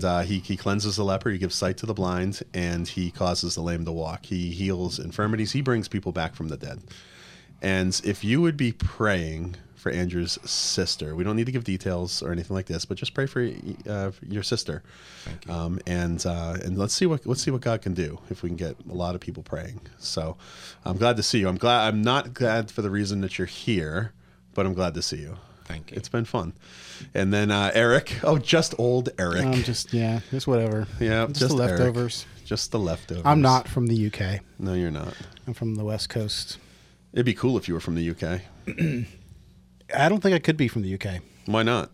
And uh, he, he cleanses the leper, he gives sight to the blind, and he causes the lame to walk. He heals infirmities, he brings people back from the dead. And if you would be praying for Andrew's sister, we don't need to give details or anything like this, but just pray for uh, your sister. You. Um, and uh, and let's see what let's see what God can do if we can get a lot of people praying. So I'm glad to see you. I'm glad. I'm not glad for the reason that you're here, but I'm glad to see you. Thank you. It's been fun. And then uh, Eric. Oh, just old Eric. I'm just yeah, just whatever. yeah, just, just the Eric. leftovers. Just the leftovers. I'm not from the UK. No, you're not. I'm from the West Coast. It'd be cool if you were from the UK. I don't think I could be from the UK. Why not?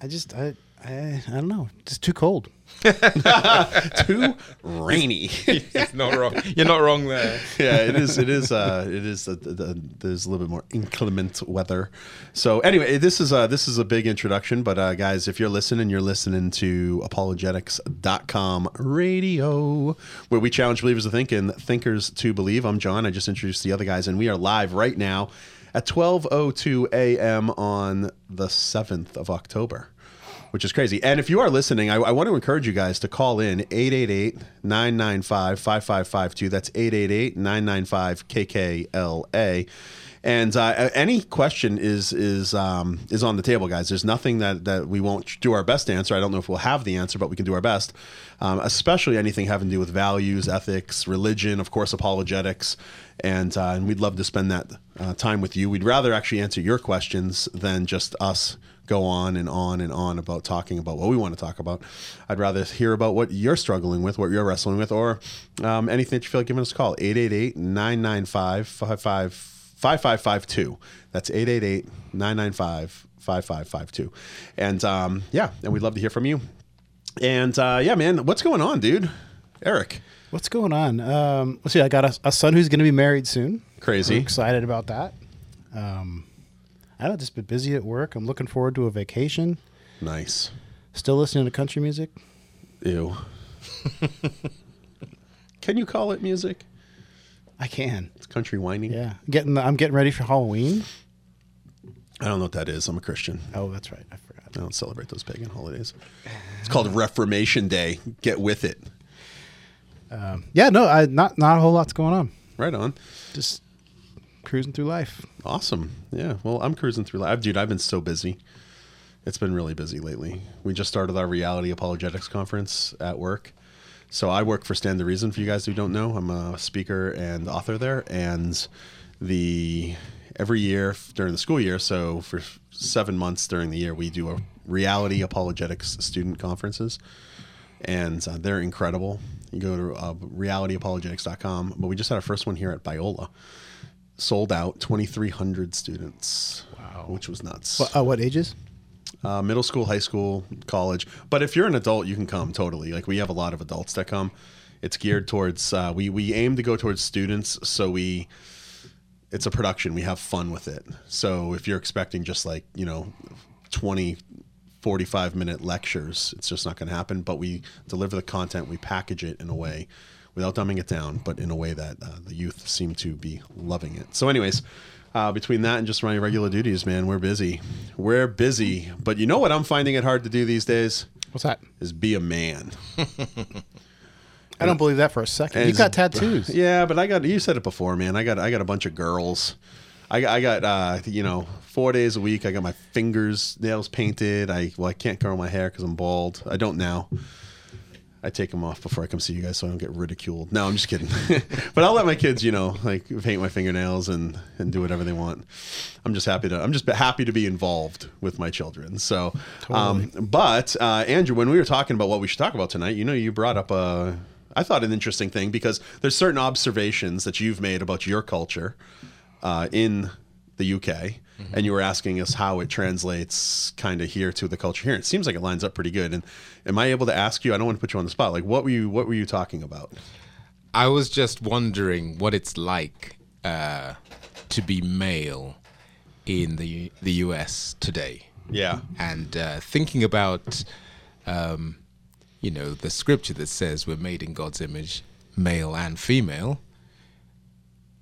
I just I I, I don't know. It's too cold. Too rainy. it's not wrong. You're not wrong there. yeah, it is. It is. Uh, it is. Uh, the, the, there's a little bit more inclement weather. So anyway, this is uh, this is a big introduction. But uh, guys, if you're listening, you're listening to apologetics.com radio, where we challenge believers to think and thinkers to believe. I'm Jon. I just introduced the other guys, and we are live right now at 12:02 a.m. on the 7th of October which is crazy. And if you are listening, I, I want to encourage you guys to call in 888 995 5552. That's 888 995 KKLA. And uh, any question is is um, is on the table, guys. There's nothing that, that we won't do our best to answer. I don't know if we'll have the answer, but we can do our best. Um, especially anything having to do with values, ethics, religion, of course, apologetics, and uh, and we'd love to spend that uh, time with you. We'd rather actually answer your questions than just us go on and on and on about talking about what we want to talk about. I'd rather hear about what you're struggling with, what you're wrestling with, or um, anything that you feel like giving us a call. 888 995 5552. That's 888 995 5552. And um, yeah, and we'd love to hear from you. And uh, yeah, man, what's going on, dude? Eric. What's going on? Um, let's see. I got a, a son who's going to be married soon. Crazy. I'm excited about that. Um, I don't know, just been busy at work. I'm looking forward to a vacation. Nice. Still listening to country music. Ew. Can you call it music? I can. It's country whining. Yeah, getting. I'm getting ready for Halloween. I don't know what that is. I'm a Christian. Oh, that's right. I forgot. I don't celebrate those pagan holidays. It's called Reformation Day. Get with it. Um, yeah, no, I not not a whole lot's going on. Right on. Just cruising through life. Awesome. Yeah. Well, I'm cruising through life. Dude, I've been so busy. It's been really busy lately. We just started our reality apologetics conference at work. So I work for Stand to Reason for you guys who don't know. I'm a speaker and author there. And the every year during the school year, so for seven months during the year, we do a reality apologetics student conferences. And uh, they're incredible. You go to uh, realityapologetics.com. But we just had our first one here at Biola sold out 2300 students wow. which was nuts. What, uh, what ages? uh, middle school high school college. But if you're an adult you can come totally. Like we have a lot of adults that come. It's geared towards uh, we we aim to go towards students so we it's a production. We have fun with it. So if you're expecting just like you know 20 45 minute lectures it's just not going to happen. But we deliver the content we package it in a way without dumbing it down, but in a way that uh, the youth seem to be loving it. So, anyways, uh, between that and just running regular duties, man, we're busy. We're busy. But you know what I'm finding it hard to do these days? What's that? Is be a man. I don't believe that for a second. You got tattoos. Yeah, but I got you said it before, man. I got I got a bunch of girls. I got, I got uh, you know four days a week. I got my fingers nails painted. I well I can't curl my hair because I'm bald. I don't now. I take them off before I come see you guys so I don't get ridiculed. No, I'm just kidding. but I'll let my kids, you know, like paint my fingernails and and do whatever they want. I'm just happy to I'm just happy to be involved with my children. So, um, but uh, Andrew, when we were talking about what we should talk about tonight, you know, you brought up a I thought an interesting thing because there's certain observations that you've made about your culture uh, in the UK, and you were asking us how it translates kind of here to the culture here. It seems like it lines up pretty good. And am I able to ask you? I don't want to put you on the spot. Like, what were you what were you talking about? I was just wondering what it's like uh, to be male in the the US today, Yeah, and uh, thinking about, um, you know, the scripture that says we're made in God's image, male and female.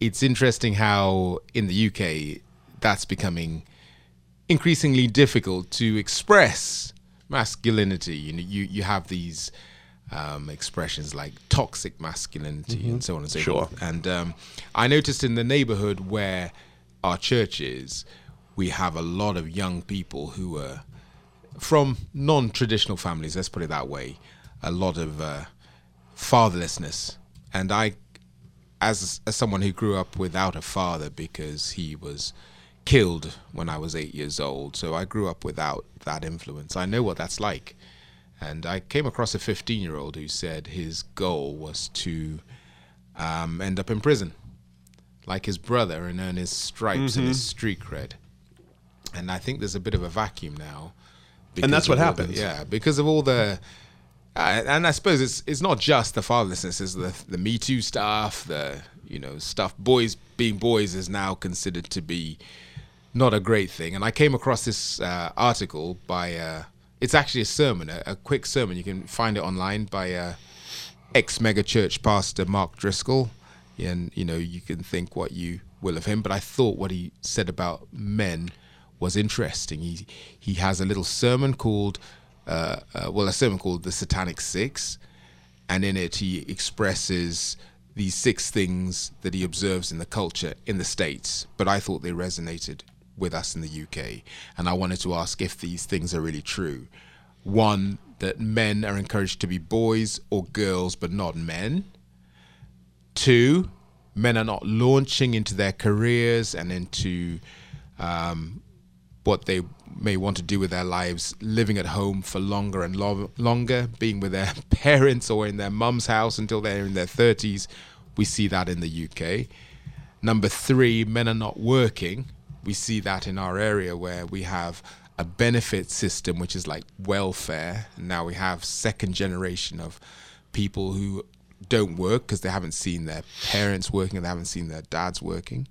It's interesting how in the UK that's becoming increasingly difficult to express masculinity. You know, you you have these um, expressions like toxic masculinity and so on and so Sure. forth. And um, I noticed in the neighborhood where our church is, we have a lot of young people who are from non-traditional families. Let's put it that way. A lot of uh, fatherlessness, and I, as as someone who grew up without a father because he was killed when I was eight years old, so I grew up without that influence. I know what that's like. And I came across a 15 year old who said his goal was to um, end up in prison, like his brother, and earn his stripes and his street cred. And I think there's a bit of a vacuum now. And that's what all the- happens. yeah, because of all the. Uh, and I suppose it's it's not just the fatherlessness; it's the the Me Too stuff, the you know stuff. Boys being boys is now considered to be not a great thing. And I came across this uh, article by, uh, it's actually a sermon, a, a quick sermon. You can find it online by uh, ex mega church pastor Mark Driscoll. And, you know, you can think what you will of him. But I thought what he said about men was interesting. He, he has a little sermon called, uh, uh, well, a sermon called The Satanic Six. And in it, he expresses these six things that he observes in the culture in the States, but I thought they resonated with us in the UK. And I wanted to ask if these things are really true. One, that men are encouraged to be boys or girls, but not men. Two, men are not launching into their careers and into um, what they may want to do with their lives, living at home for longer and lo- longer, being with their parents or in their mum's house until they're in their 30s. We see that in the UK. Number three, men are not working. We see that in our area where we have a benefit system, which is like welfare. And now we have second generation of people who don't work because they haven't seen their parents working and they haven't seen their dads working.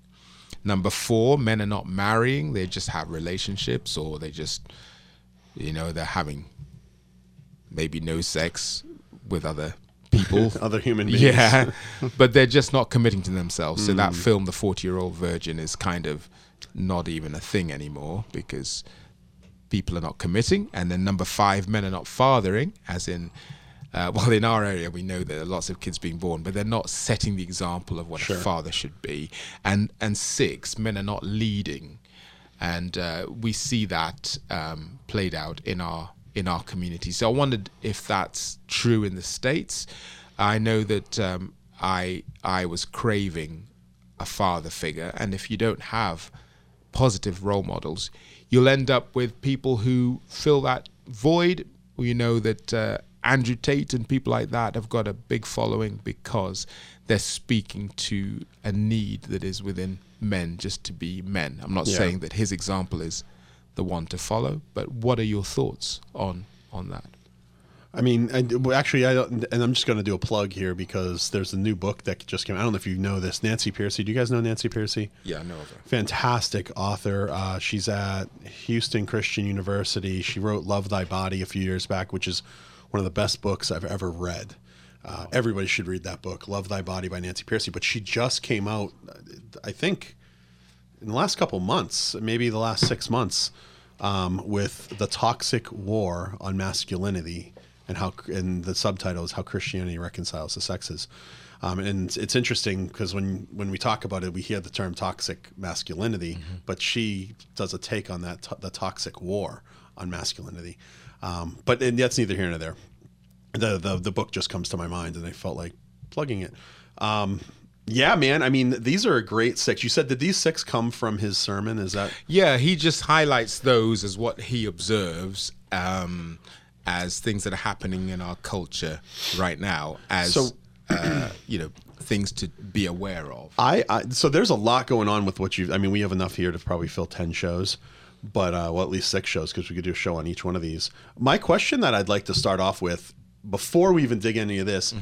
Number four, men are not marrying; they just have relationships, or they just, you know, they're having maybe no sex with other people. Other human beings. Yeah, but they're just not committing to themselves. So that mm. film, The 40 Year Old Virgin, is kind of not even a thing anymore because people are not committing. And then number five, men are not fathering, as in, uh, well, in our area, we know there are lots of kids being born, but they're not setting the example of what Sure. a father should be. And and six, men are not leading, and uh, we see that um, played out in our in our community. So I wondered if that's true in the states. I know that um, I I was craving a father figure, and if you don't have positive role models, you'll end up with people who fill that void. You know that uh, Andrew Tate and people like that have got a big following because they're speaking to a need that is within men just to be men. I'm not Yeah. saying that his example is the one to follow, but what are your thoughts on on that? I mean, I, actually, I don't, and I'm just going to do a plug here because there's a new book that just came. out. I don't know if you know this, Nancy Pearcey. Do you guys know Nancy Pearcey? Yeah, I know of her. Fantastic author. Uh, she's at Houston Christian University. She wrote "Love Thy Body" a few years back, which is one of the best books I've ever read. Uh, everybody should read that book, "Love Thy Body" by Nancy Pearcey. But she just came out, I think, in the last couple months, maybe the last six months, um, with the toxic war on masculinity and how, and the subtitle is how Christianity reconciles the sexes. Um, and it's, interesting because when when we talk about it, we hear the term toxic masculinity, but she does a take on that to- the toxic war on masculinity. Um, but and that's neither here nor there. The, the the book just comes to my mind, and I felt like plugging it. Um, yeah, man. I mean, these are a great six. You said did these six come from his sermon? Is that Yeah, he just highlights those as what he observes um, as things that are happening in our culture right now, as So- uh, you know, things to be aware of. I, I so there's a lot going on with what you. I mean, we have enough here to probably fill ten shows, but uh, well, at least six shows because we could do a show on each one of these. My question that I'd like to start off with before we even dig into any of this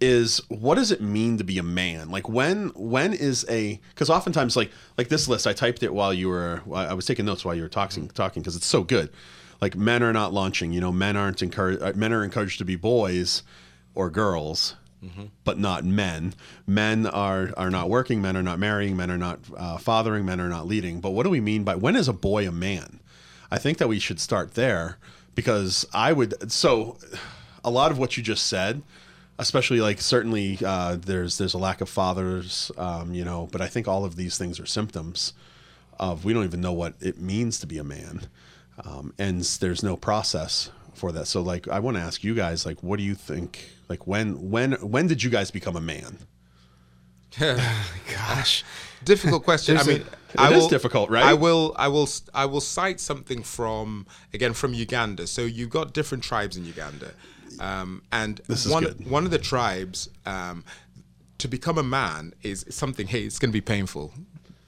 is what does it mean to be a man? Like when when is a because oftentimes like like this list I typed it while you were I was taking notes while you were talking talking because it's so good. Like men are not launching. You know, men aren't encouraged. Uh, men are encouraged to be boys or girls but not men. Men are are not working. Men are not marrying. Men are not uh, fathering. Men are not leading. But what do we mean by when is a boy a man? I think that we should start there because I would. So, a lot of what you just said, especially like certainly uh, there's there's a lack of fathers, um, you know, but I think all of these things are symptoms of we don't even know what it means to be a man, um, and there's no process for that. So, like, I want to ask you guys, like, what do you think? Like, when when when did you guys become a man? Gosh. difficult question. I mean, a- I It is will- difficult, right? I will, I will, I will cite something from again from Uganda. So you've got different tribes in Uganda, um, and one good. one of the tribes um, to become a man is something. Hey, it's going to be painful.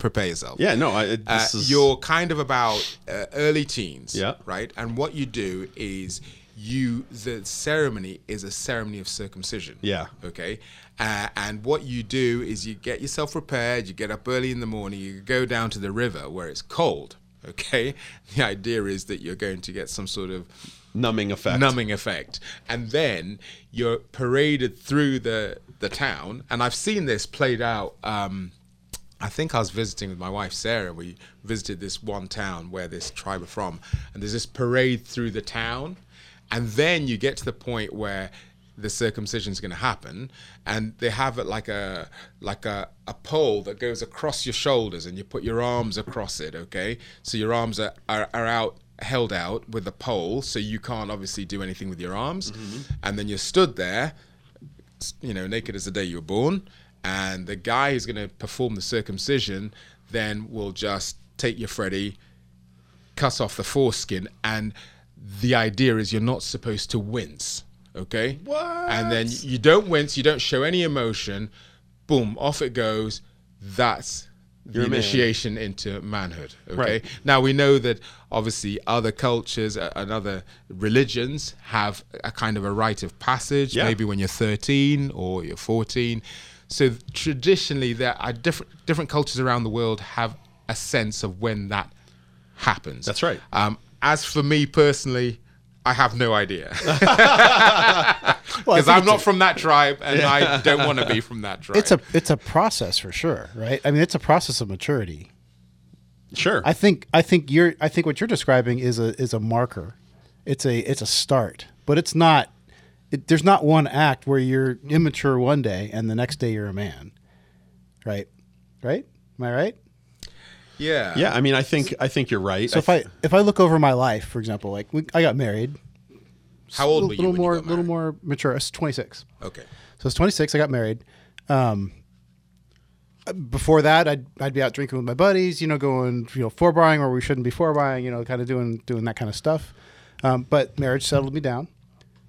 Prepare yourself. Yeah, no, I, Uh, is you're kind of about uh, early teens, Yeah. right? And what you do is you the ceremony is a ceremony of circumcision. Yeah. Okay. Uh, and what you do is you get yourself prepared. You get up early in the morning. You go down to the river where it's cold. Okay. The idea is that you're going to get some sort of numbing effect. numbing effect, and then you're paraded through the the town. And I've seen this played out. Um, I think I was visiting with my wife Sarah. We visited this one town where this tribe are from, and there's this parade through the town, and then you get to the point where the circumcision is going to happen, and they have it like a like a, a pole that goes across your shoulders, and you put your arms across it. Okay, so your arms are are, are out held out with the pole, so you can't obviously do anything with your arms, mm-hmm. and then you're stood there you know, naked as the day you were born, and the guy who's going to perform the circumcision then will just take your Freddy, cut off the foreskin, and the idea is you're not supposed to wince, okay? What? And then you don't wince, you don't show any emotion, boom, off it goes. That's the You're man. initiation into manhood. Okay. Right. Now we know that obviously other cultures and other religions have a kind of a rite of passage. Yeah. Maybe when you're 13 or you're 14. So traditionally, there are different different cultures around the world have a sense of when that happens. That's right. Um, as for me personally, I have no idea because think I'm not a- from that tribe and I don't want to be from that tribe. It's a it's a process for sure, right? I mean, it's a process of maturity. Sure. I think I think you're I think what you're describing is a is a marker. It's a it's a start, but it's not. It, there's not one act where you're immature one day and the next day you're a man, right? Right? Am I right? yeah. yeah, I mean, I think I think you're right. So if I if I look over my life, for example, like we, I got married, How old a were you? A little when more you got little more mature. I was 26. Okay. So I was 26. I got married. Um, before that, I'd I'd be out drinking with my buddies. You know, going you know four barring where we shouldn't be four barring. You know, kind of doing doing that kind of stuff. Um, but marriage settled me down.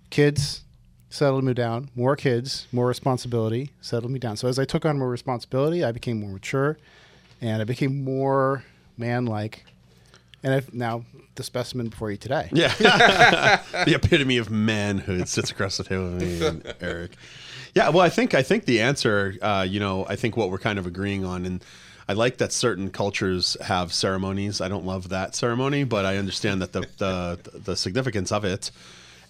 Kids settled me down. More kids, more responsibility settled me down. So as I took on more responsibility, I became more mature, and I became more man-like. And I've now the specimen before you today. Yeah. the epitome of manhood sits across the table with me and Eric. Yeah, well, I think I think the answer, uh, you know, I think what we're kind of agreeing on, and I like that certain cultures have ceremonies. I don't love that ceremony, but I understand that the the, the significance of it.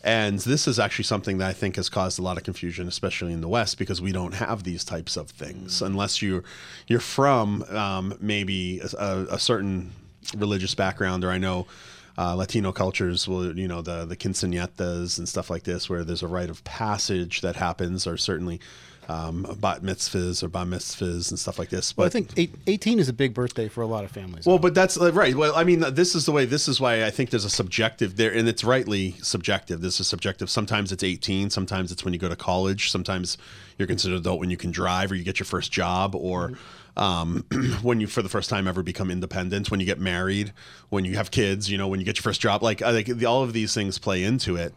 And this is actually something that I think has caused a lot of confusion, especially in the West, because we don't have these types of things. Unless you you're from um, maybe a, a certain religious background, or I know uh, Latino cultures will, you know, the the quinceañeras and stuff like this, where there's a rite of passage that happens, or certainly um, bat mitzvahs or bar mitzvahs and stuff like this. But Well, I think eight, 18 is a big birthday for a lot of families. well, but that's uh, right. Well, I mean, this is the way. This is why I think there's a subjective there, and it's rightly subjective. This is subjective. Sometimes it's 18. Sometimes it's when you go to college. Sometimes you're considered adult when you can drive, or you get your first job, or um, when you for the first time ever become independent. When you get married, when you have kids, you know, when you get your first job. Like, I think the, all of these things play into it.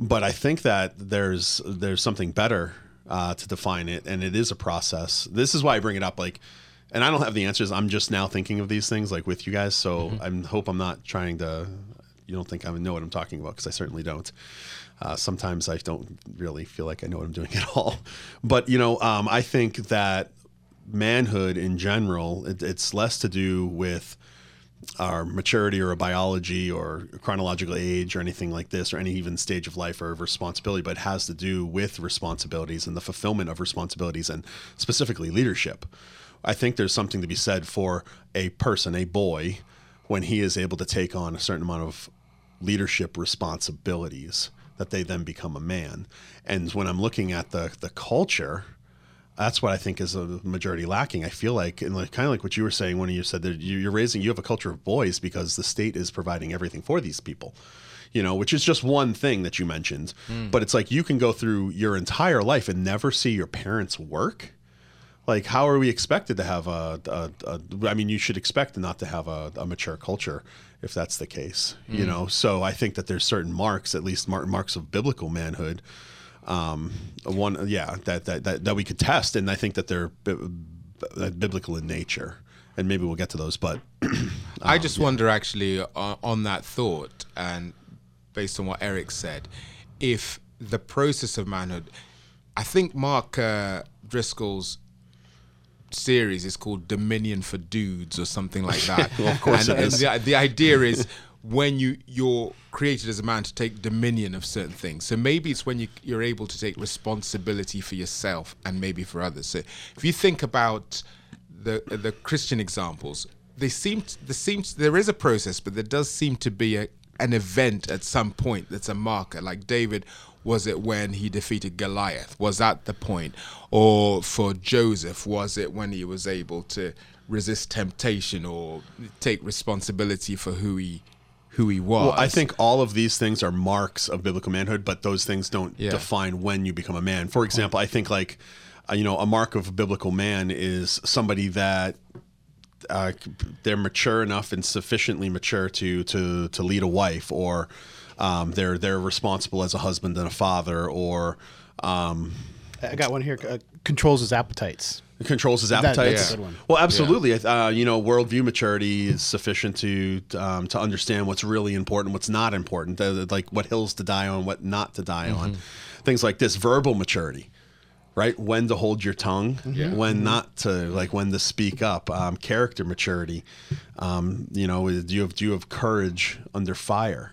But I think that there's there's something better uh, to define it, and it is a process. This is why I bring it up. Like and I don't have the answers. I'm just now thinking of these things like with you guys. So I hope I'm not trying to. You don't think I know what I'm talking about because I certainly don't. Uh, sometimes I don't really feel like I know what I'm doing at all. But you know, um, I think that manhood in general, it, it's less to do with our maturity or a biology or chronological age or anything like this or any even stage of life or of responsibility, but it has to do with responsibilities and the fulfillment of responsibilities and specifically leadership. I think there's something to be said for a person, a boy, when he is able to take on a certain amount of leadership responsibilities that they then become a man. And when I'm looking at the the culture, that's what I think is a majority lacking. I feel like, and like, kind of like what you were saying when you said that you- you're raising, you have a culture of boys because the state is providing everything for these people, you know, which is just one thing that you mentioned. Hmm. But it's like you can go through your entire life and never see your parents work. Like, how are we expected to have a, a, a I mean, you should expect not to have a, a mature culture if that's the case, you hmm. know? So I think that there's certain marks, at least mar- marks of biblical manhood, um, one, yeah, that, that, that, that we could test. And I think that they're bi- bi- biblical in nature. And maybe we'll get to those, but I just wonder, actually, on, on that thought, and based on what Eric said, if the process of manhood, I think Mark uh, Driscoll's series is called Dominion for Dudes or something like that. Well, of course and, it and the, the idea is when you you're created as a man to take dominion of certain things. So maybe it's when you, you're able to take responsibility for yourself and maybe for others. So if you think about the the Christian examples, they seem t- there seems there is a process, but there does seem to be a, an event at some point that's a marker. Like David, was it when he defeated Goliath? Was that the point? Or for Joseph, was it when he was able to resist temptation or take responsibility for who he who he was? Well, I think all of these things are marks of biblical manhood, but those things don't Yeah. define when you become a man. For example, I think like uh, you know a mark of a biblical man is somebody that uh, they're mature enough and sufficiently mature to to to lead a wife, or um, they're they're responsible as a husband and a father, or um, I got one here. Uh, controls his appetites. Controls his That- appetites. good one. Well, absolutely. Uh, you know, worldview maturity is sufficient to um, to understand what's really important, what's not important, uh, like what hills to die on, what not to die on, things like this. Verbal maturity, right? When to hold your tongue, when not to, like when to speak up. Um, character maturity. Um, you know, do you have do you have courage under fire?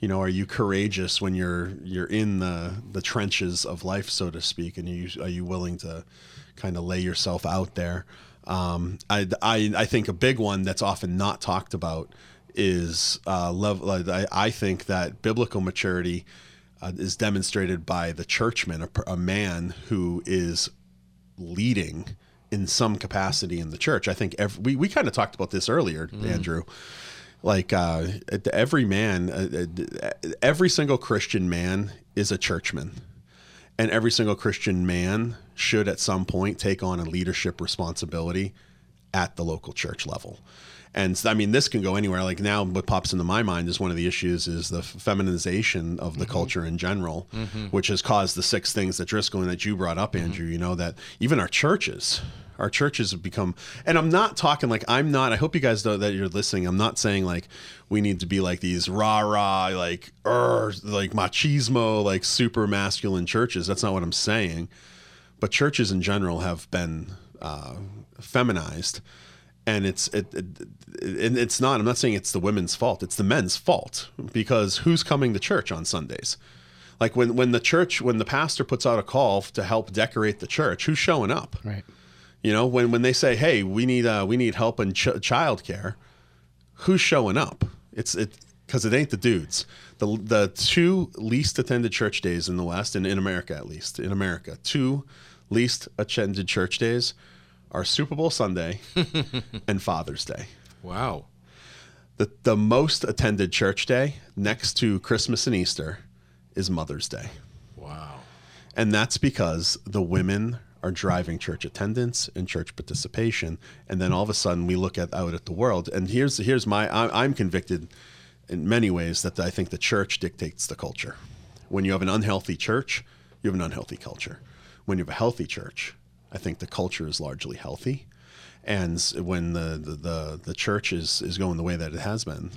You know, are you courageous when you're you're in the the trenches of life, so to speak, and you are you willing to kind of lay yourself out there? Um, I, I I think a big one that's often not talked about is uh, level. I, I think that biblical maturity uh, is demonstrated by the churchman, a, a man who is leading in some capacity in the church. I think every, we, we kind of talked about this earlier, Andrew. Like uh, every man, uh, uh, every single Christian man is a churchman, and every single Christian man should at some point take on a leadership responsibility at the local church level. And I mean, this can go anywhere. Like now, what pops into my mind is one of the issues is the feminization of the mm-hmm. culture in general, mm-hmm. which has caused the six things that Driscoll and that you brought up, mm-hmm. Andrew. You know that even our churches, our churches have become. And I'm not talking like I'm not. I hope you guys know that you're listening. I'm not saying like we need to be like these rah rah like er like machismo like super masculine churches. That's not what I'm saying. But churches in general have been uh, feminized. And it's it, it, it it's not i'm not saying it's the women's fault it's the men's fault because who's coming to church on sundays? Like when when the church when the pastor puts out a call to help decorate the church who's showing up? Right. you know when when they say hey we need uh we need help in ch- childcare who's showing up? It's it because it ain't the dudes. The the two least attended church days in the west and in america at least in america two least attended church days are super bowl sunday and father's day wow. the, the most attended church day next to christmas and easter is mother's day Wow. and that's because the women are driving church attendance and church participation. And then all of a sudden we look at out at the world. And here's here's my I, I'm convicted in many ways that I think the church dictates the culture. When you have an unhealthy church, you have an unhealthy culture. When you have a healthy church, I think the culture is largely healthy. And when the the, the, the church is, is going the way that it has been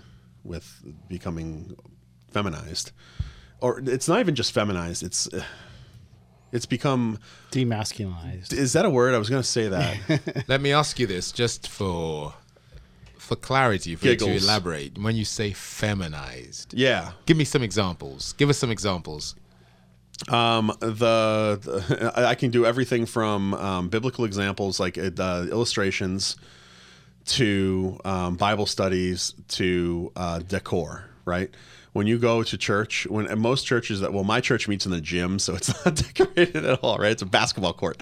with becoming feminized, or it's not even just feminized, it's uh, it's become Demasculinized. is that a word? I was going to say that. Let me ask you this, just for for clarity, for you to elaborate. When you say feminized, yeah. give me some examples. Give us some examples. Um, the, the I can do everything from um, biblical examples like uh, illustrations to um, Bible studies to uh, decor. right? When you go to church, when and most churches that well, my church meets in the gym, so it's not decorated at all, right? It's a basketball court.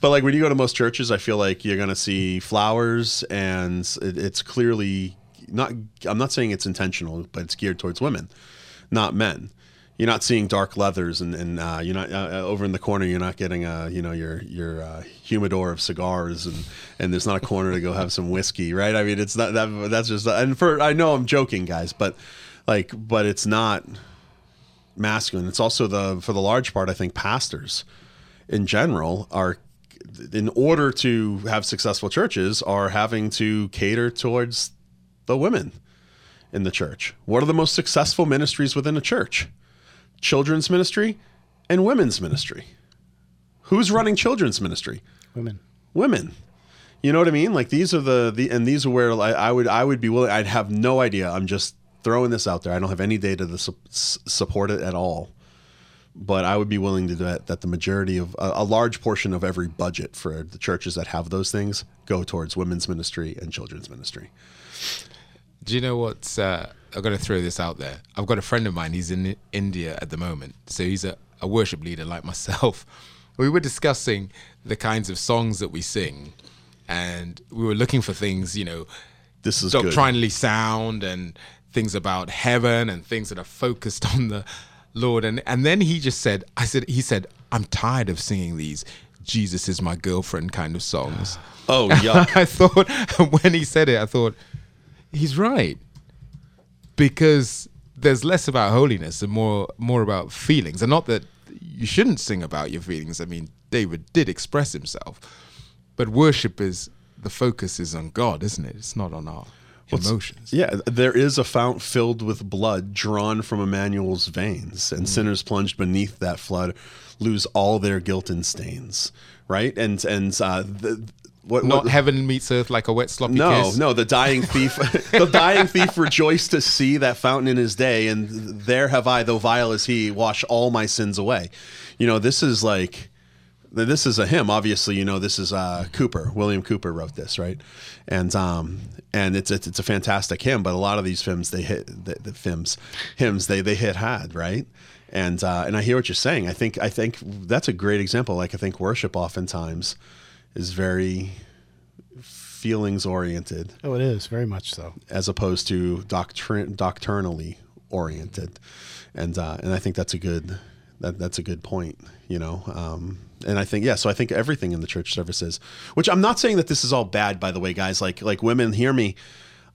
But like when you go to most churches, I feel like you're gonna see flowers, and it, it's clearly not. I'm not saying it's intentional, but it's geared towards women, not men you're not seeing dark leathers and, and uh, you're not uh, over in the corner you're not getting a you know your your uh, humidor of cigars and and there's not a corner to go have some whiskey right? I mean it's not that that's just and for i know i'm joking guys but like but it's not masculine. It's also the for the large part i think pastors in general are in order to have successful churches are having to cater towards the women in the church. What are the most successful ministries within a church children's ministry and women's ministry. Who's running children's ministry? Women. Women. You know what I mean? Like these are the the and these are where I, I would I would be willing. I'd have no idea. I'm just throwing this out there. I don't have any data to su- support it at all. But I would be willing to do that. That the majority of a, a large portion of every budget for the churches that have those things go towards women's ministry and children's ministry. Do you know what's? Uh, I'm going to throw this out there. I've got a friend of mine. He's in India at the moment, so he's a, a worship leader like myself. We were discussing the kinds of songs that we sing, and we were looking for things, you know, This is good. doctrinally sound and things about heaven and things that are focused on the Lord. And and then he just said, I said, he said, I'm tired of singing these Jesus is my girlfriend kind of songs. Oh, yuck. I thought when he said it, I thought he's right because there's less about holiness and more more about feelings, and not that you shouldn't sing about your feelings. I mean, David did express himself, but worship is the focus is on God, isn't it? It's not on our emotions. Yeah, there is a fount filled with blood drawn from Emmanuel's veins, and sinners plunged beneath that flood lose all their guilt and stains. Right, and and uh, the, what, Not what, heaven meets earth like a wet sloppy no, kiss. no. no, The dying thief, the dying thief rejoiced to see that fountain in his day, and there have I, though vile as he, wash all my sins away. You know, this is like, this is a hymn. Obviously, you know, this is uh, Cowper. William Cowper wrote this, right? And um, and it's it's, it's a fantastic hymn. But a lot of these hymns, they hit the, the hymns, hymns, they they hit hard, right? And uh, and I hear what you're saying. I think I think that's a great example. Like I think worship oftentimes is very feelings oriented Oh, it is very much so. as opposed to doctrin- doctrinally oriented, and uh, and I think that's a good that that's a good point, you know. Um, and I think yeah, so I think everything in the church services, which I'm not saying that this is all bad, by the way, guys. Like like women, hear me.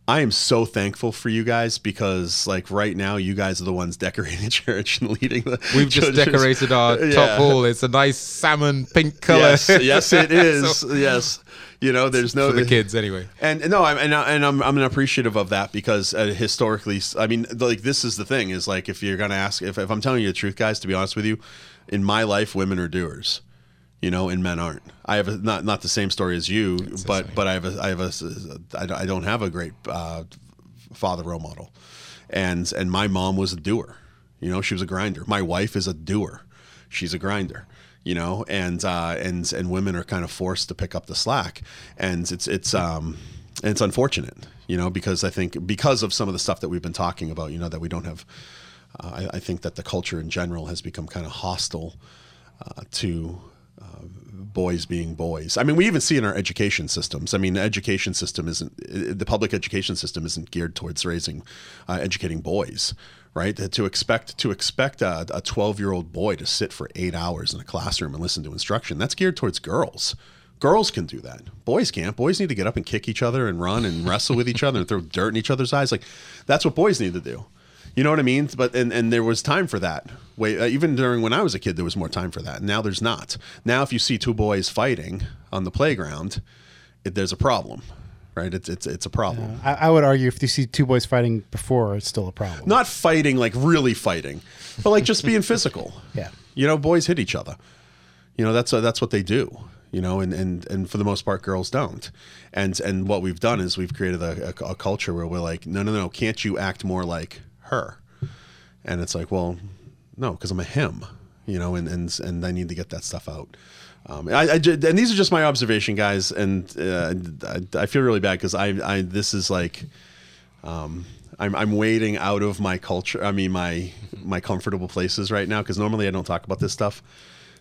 I am so thankful for you guys because like right now you guys are the ones decorating church and leading the. We've just decorated our Yeah. top hall. It's a nice salmon pink color. Yes, yes, it is. So- yes, you know, there's no for the kids anyway. And no, I'm and, I- and I'm I'm appreciative of that because uh, historically, I mean, like this is the thing is like if you're gonna ask if, if I'm telling you the truth, guys, to be honest with you, in my life, women are doers, you know, and men aren't. I have a, not not the same story as you, but but I have a I have a I don't- have a great uh, father role model, and and my mom was a doer, you know, she was a grinder. My wife is a doer, she's a grinder you know, and uh, and and women are kind of forced to pick up the slack, and it's it's um and it's unfortunate, you know, because I think because of some of the stuff that we've been talking about, you know, that we don't have. Uh, I, I think that the culture in general has become kind of hostile uh, to boys being boys. I mean, we even see in our education systems. I mean, the education system isn't the public education system isn't geared towards raising, uh, educating boys, right? To expect to expect a twelve year old boy to sit for eight hours in a classroom and listen to instruction that's geared towards girls. Girls can do that. Boys can't. Boys need to get up and kick each other and run and wrestle with each other and throw dirt in each other's eyes. Like that's what boys need to do. You know what I mean? But and, and there was time for that. Wait, uh, even during when I was a kid, there was more time for that. Now there's not. Now if you see two boys fighting on the playground, it, there's a problem, right? It's it's it's a problem. I, I would argue if you see two boys fighting before, it's still a problem. Not fighting like really fighting, but like just being physical. Yeah. You know, boys hit each other. You know, that's uh, that's what they do. You know, and, and and for the most part, girls don't. And and what we've done is we've created a, a, a culture where we're like, no, no, no, can't you act more like her? And it's like, well, no, because I'm a him. You know, and and and I need to get that stuff out. Um, I, I and these are just my observation, guys, and uh, I, I feel really bad because I, I this is like, um, I'm I'm wading out of my culture. I mean my my comfortable places right now because normally I don't talk about this stuff.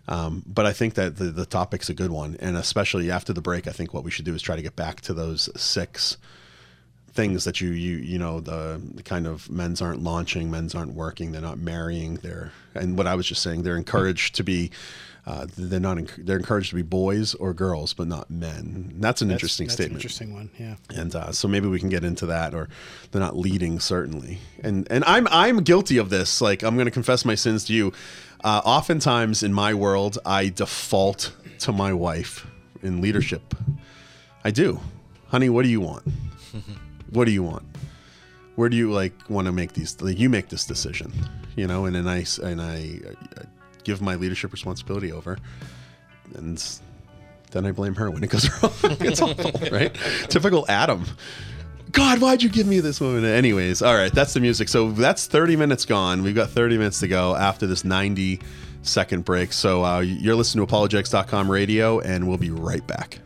Um, but I think that the, the topic's a good one, and especially after the break, I think what we should do is try to get back to those six things that you you you know the, the kind of men's aren't launching, men's aren't working, they're not marrying, they're and what I was just saying, they're encouraged to be. Uh, they're not. enc- They're encouraged to be boys or girls, but not men. That's an That's- interesting that's statement. An interesting one. Yeah. and uh, so maybe we can get into that or they're not leading certainly and and i'm i'm guilty of this like i'm going to confess my sins to you uh, oftentimes in my world i default to my wife in leadership i do honey what do you want what do you want where do you like want to make these like you make this decision you know and then I and i, uh give my leadership responsibility over and then I blame her when it goes wrong. it's awful, right? Typical Adam. God, why'd you give me this woman? Anyways, all right, that's the music. So that's 30 minutes gone. We've got 30 minutes to go after this 90 second break. So uh, you're listening to apologetics.com radio, and we'll be right back.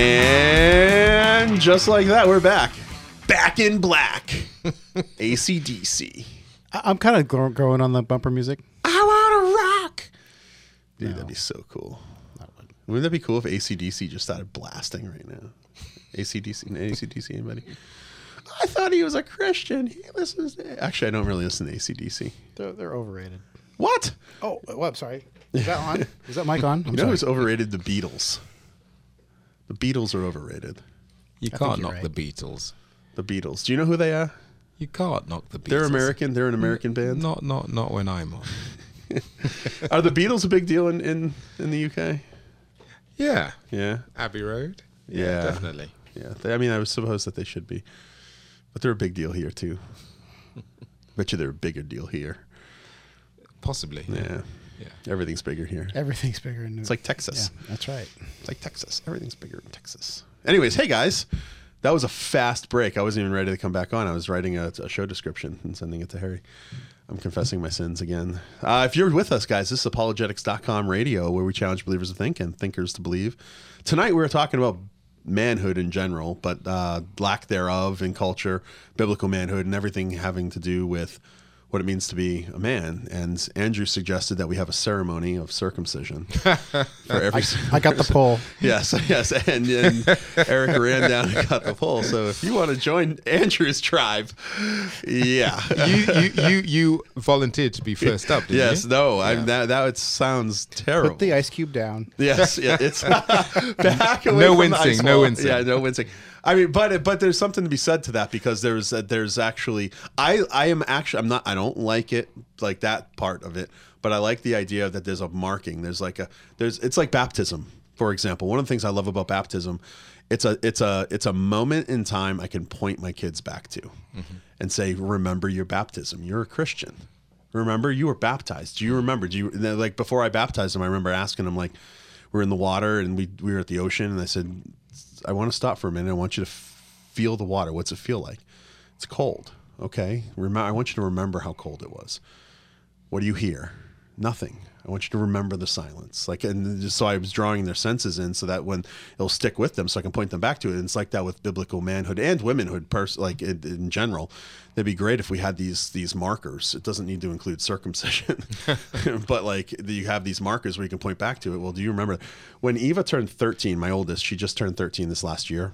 And just like that, we're back. Back in black. ACDC. I- I'm kind of gro- growing on the bumper music. I want to rock. Dude, that'd be so cool. Wouldn't that be cool if ACDC just started blasting right now? ACDC, ACDC, anybody? I thought he was a Christian. He listens to. Actually, I don't really listen to ACDC. They're, they're overrated. What? Oh, well, I'm sorry. Is that on? Is that mic on? I'm You know sorry. who's overrated? The Beatles. The Beatles are overrated. You can't knock right. the Beatles. The Beatles. Do you know who they are? You can't knock the Beatles. They're American. They're an American band. Not not not when I'm on. Are the Beatles a big deal in, in, in the UK? Yeah, Yeah. Abbey Road. Yeah. definitely. Yeah. They, I mean, I was suppose that they should be. But they're a big deal here, too. Bet you they're a bigger deal here. Possibly. Yeah. Yeah. Everything's bigger here. Everything's bigger in New It's like Texas. Yeah, that's right. It's like Texas. Everything's bigger in Texas. Anyways, hey guys, that was a fast break. I wasn't even ready to come back on. I was writing a, a show description and sending it to Harry. I'm confessing my sins again. Uh, if you're with us, guys, this is apologetics.com radio where we challenge believers to think and thinkers to believe. Tonight we were talking about manhood in general, but uh, lack thereof in culture, biblical manhood, and everything having to do with what it means to be a man. And Andrew suggested that we have a ceremony of circumcision for every. I got the poll. Yes, yes, and, and Eric ran down and got the poll. So if you want to join Andrew's tribe, yeah, you, you you you volunteered to be first up. Didn't yes, you? no, I'm that that would sounds terrible. Put the ice cube down. yes, yeah, it's back away No from the wincing, ice no wall. wincing. Yeah, no wincing. I mean, but but there's something to be said to that because there's uh, there's actually I I am actually I'm not I don't like it like that part of it, but I like the idea that there's a marking. There's like a there's it's like baptism, for example. One of the things I love about baptism, it's a it's a it's a moment in time I can point my kids back to, and say, remember your baptism. You're a Christian. Remember you were baptized. Do you remember? Do you like before I baptized them? I remember asking them like, we're in the water and we we were at the ocean, and I said, I want to stop for a minute. I want you to feel the water. What's it feel like? It's cold. Okay. Remember, I want you to remember how cold it was. What do you hear? Nothing. I want you to remember the silence. Like, and just so I was drawing their senses in, so that when it'll stick with them, so I can point them back to it. And it's like that with biblical manhood and womanhood, pers- like in, in general. It'd be great if we had these these markers. It doesn't need to include circumcision, but like you have these markers where you can point back to it. Well, do you remember when Eva turned 13? My oldest, she just turned 13 this last year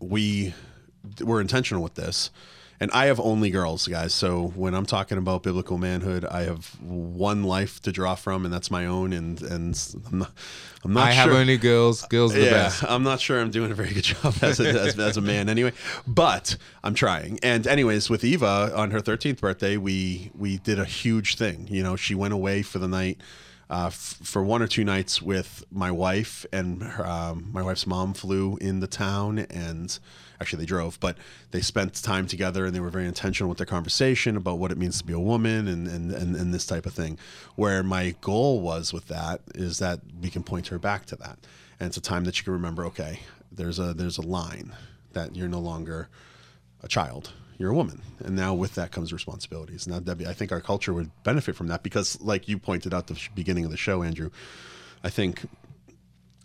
we were intentional with this. And I have only girls, guys. So when I'm talking about biblical manhood, I have one life to draw from, and that's my own. And and I'm not, I'm not I sure. have only girls. Girls are the yeah, best. I'm not sure I'm doing a very good job as a, as, as a man anyway, but I'm trying. And anyways, with Eva on her 13th birthday, we we did a huge thing. You know, she went away for the night. Uh, f- for one or two nights with my wife and her, um, my wife's mom flew in the town and actually they drove but they spent time together and they were very intentional with their conversation about what it means to be a woman and, and, and, and this type of thing. Where my goal was with that is that we can point her back to that. And it's a time that you can remember okay there's a there's a line that you're no longer a child you're a woman, and now with that comes responsibilities. Now, Debbie, I think our culture would benefit from that because, like you pointed out at the beginning of the show, Andrew, I think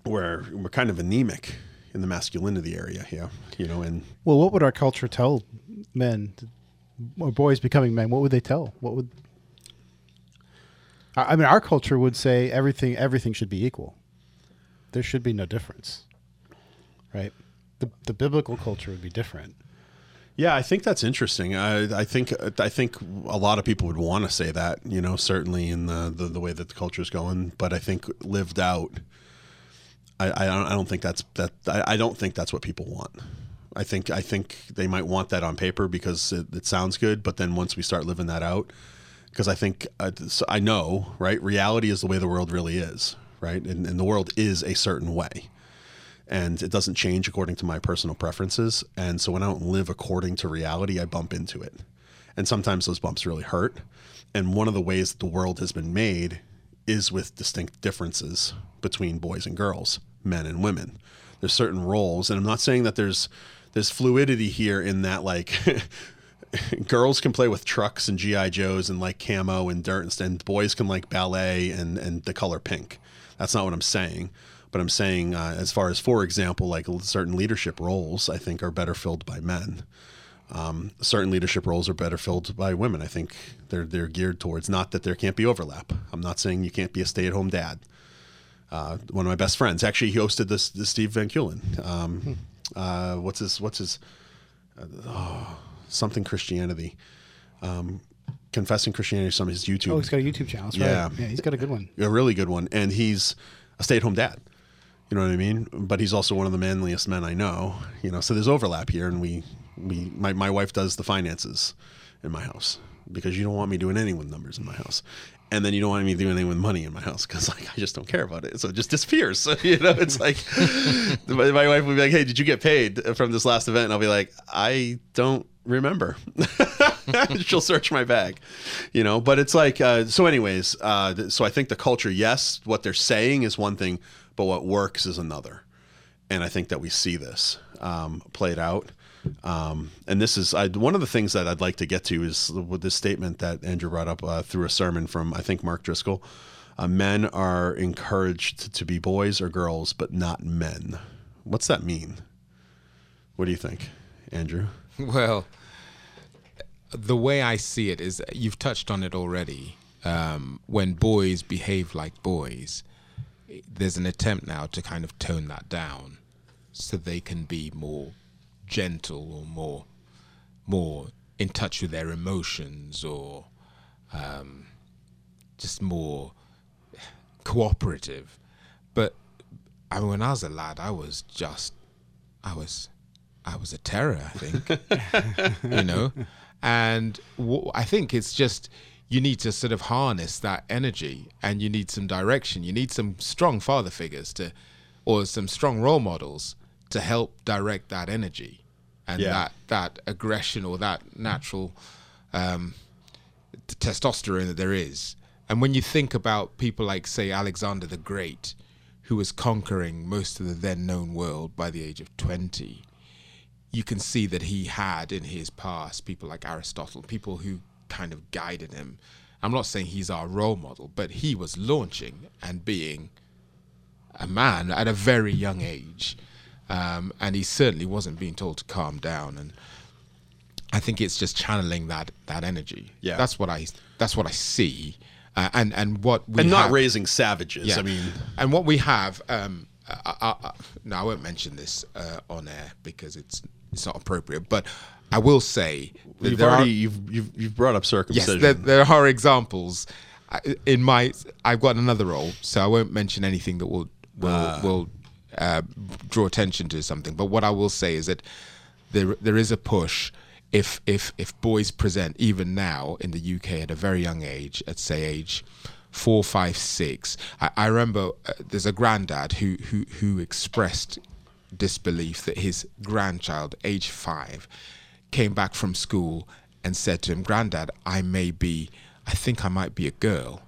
we're we're kind of anemic in the masculinity area Yeah, you know, and Well, what would our culture tell men or boys becoming men? What would they tell? What would I mean, our culture would say everything everything should be equal. There should be no difference, right? The the biblical culture would be different. Yeah, I think that's interesting. I, I think I think a lot of people would want to say that, you know, certainly in the, the, the way that the culture is going. But I think lived out, I, I don't think that's that I, I don't think that's what people want. I think I think they might want that on paper because it, it sounds good, but then once we start living that out, because I think uh, I know right, reality is the way the world really is, right, and, and the world is a certain way and it doesn't change according to my personal preferences. And so when I don't live according to reality, I bump into it. And sometimes those bumps really hurt. And one of the ways that the world has been made is with distinct differences between boys and girls, men and women. There's certain roles, and I'm not saying that there's there's fluidity here in that like girls can play with trucks and GI Joes and like camo and dirt, and boys can like ballet and and the color pink. That's not what I'm saying. But I'm saying, uh, as far as, for example, like certain leadership roles, I think are better filled by men. Um, certain leadership roles are better filled by women. I think they're they're geared towards not that there can't be overlap. I'm not saying you can't be a stay-at-home dad. Uh, one of my best friends actually he hosted this, this Steve Van Kulen. Um, uh, what's his what's his uh, oh, something Christianity, um, confessing Christianity. Some of his YouTube. Oh, he's got a YouTube channel. Yeah. right. Yeah, he's got a good one. a really good one, and he's a stay-at-home dad. You know what I mean? But he's also one of the manliest men I know. You know, so there's overlap here, and we we my my wife does the finances in my house because you don't want me doing with numbers in my house. And then you don't want me doing anything with money in my house because like I just don't care about it, so it just disappears. So you know, it's like my, my wife would be like, "Hey, did you get paid from this last event?" And I'll be like, "I don't remember." She'll search my bag, you know. But it's like uh, so. Anyways, uh, so I think the culture, yes, what they're saying is one thing, but what works is another, and I think that we see this um, played out. Um, and this is I, one of the things that I'd like to get to is with this statement that Andrew brought up uh, through a sermon from I think Mark Driscoll. Uh, men are encouraged to be boys or girls, but not men. What's that mean? What do you think, Andrew? Well, the way I see it is you've touched on it already. Um, when boys behave like boys, there's an attempt now to kind of tone that down so they can be more gentle or more more in touch with their emotions or um, just more cooperative. But I mean, when I was a lad, I was just I was I was a terror, I think. you know, and w- I think it's just you need to sort of harness that energy, and you need some direction. You need some strong father figures to, or some strong role models to help direct that energy and Yeah. that that aggression or that natural um, t- testosterone that there is. And when you think about people like, say, Alexander the Great, who was conquering most of the then known world by the age of 20, you can see that he had in his past people like Aristotle, people who kind of guided him. I'm not saying he's our role model, but he was launching and being a man at a very young age. Um, and he certainly wasn't being told to calm down. And I think it's just channeling that that energy. Yeah. that's what I that's what I see, uh, and and what we and not have- raising savages. yeah. I mean, and what we have. Um, I, I, I, no, I won't mention this uh, on air because it's it's not appropriate. But I will say that you've already are, you've, you've you've brought up yes, there, there are examples. In my, I've got another role, so I won't mention anything that will will Ah. will uh, draw attention to something. But what I will say is that there there is a push. If if if boys present even now in the UK at a very young age, at say age four, five, six, I, I remember uh, there's a granddad who who who expressed disbelief that his grandchild, age five, came back from school and said to him, "Granddad, I may be, I think I might be a girl."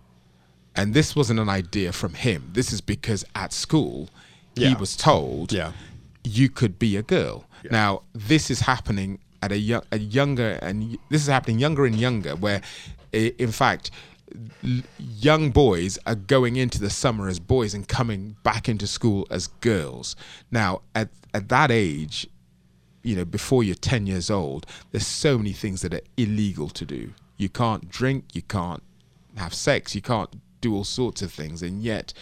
And this wasn't an idea from him. This is because at school he was told Yeah. you could be a girl. Now, this is happening at a, young, a younger, and this is happening younger and younger, where in fact, l- young boys are going into the summer as boys and coming back into school as girls. Now, at, at that age, you know, before you're 10 years old, there's so many things that are illegal to do. You can't drink, you can't have sex, you can't do all sorts of things. And yet,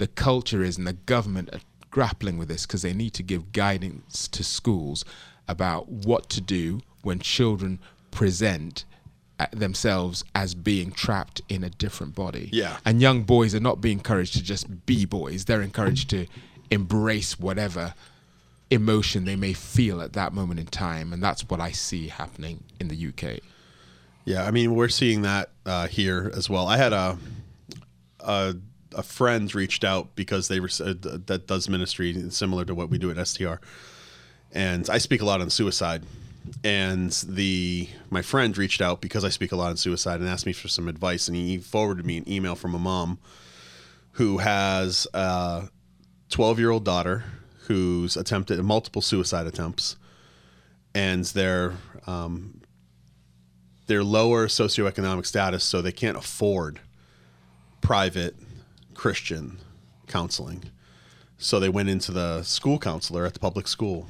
the culture is and the government are grappling with this because they need to give guidance to schools about what to do when children present uh, themselves as being trapped in a different body. Yeah. And young boys are not being encouraged to just be boys, they're encouraged to embrace whatever emotion they may feel at that moment in time. And that's what I see happening in the UK. Yeah, I mean we're seeing that uh, here as well. I had a, a a friend reached out because they were uh, that does ministry similar to what we do at STR, and I speak a lot on suicide. And the my friend reached out because I speak a lot on suicide and asked me for some advice, and he forwarded me an email from a mom who has a 12 year old daughter who's attempted multiple suicide attempts, and they're um, they're lower socioeconomic status, so they can't afford private Christian counseling. So they went into the school counselor at the public school,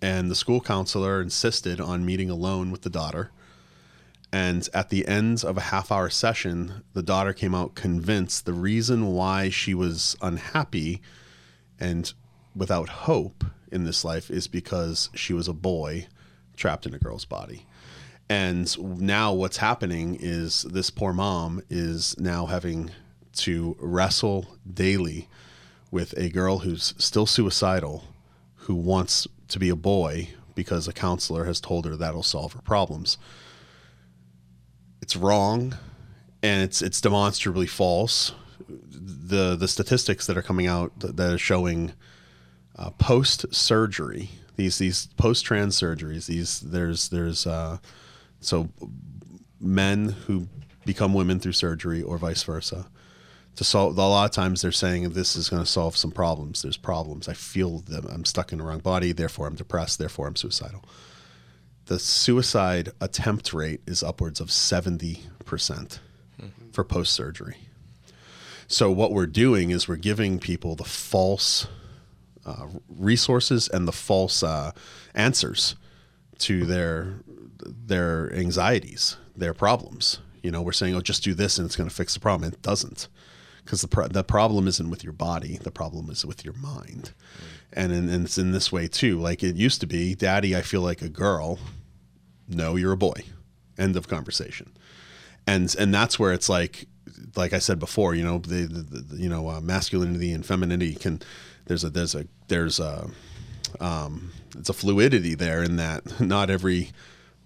and the school counselor insisted on meeting alone with the daughter. And at the end of a half hour session, the daughter came out convinced the reason why she was unhappy and without hope in this life is because she was a boy trapped in a girl's body. And now what's happening is this poor mom is now having to wrestle daily with a girl who's still suicidal, who wants to be a boy because a counselor has told her that'll solve her problems. It's wrong and it's it's demonstrably false. The the statistics that are coming out that are showing uh, post surgery these these post trans surgeries these there's there's uh, so men who become women through surgery or vice versa to solve a lot of times they're saying this is going to solve some problems. There's problems. I feel them. I'm stuck in the wrong body. Therefore i'm depressed. Therefore i'm suicidal. The suicide attempt rate is upwards of 70% for post surgery so what we're doing is we're giving people the false uh, resources and the false uh, answers to their their anxieties, their problems. You know, we're saying, "Oh, just do this and it's going to fix the problem." It doesn't, because the pro- the problem isn't with your body. The problem is with your mind, and, in, and it's in this way too. Like it used to be, "Daddy, I feel like a girl." No, you're a boy. End of conversation. And and that's where it's like, like I said before, you know, the, the, the you know uh, masculinity and femininity can. There's a there's a there's a um, it's a fluidity there in that not every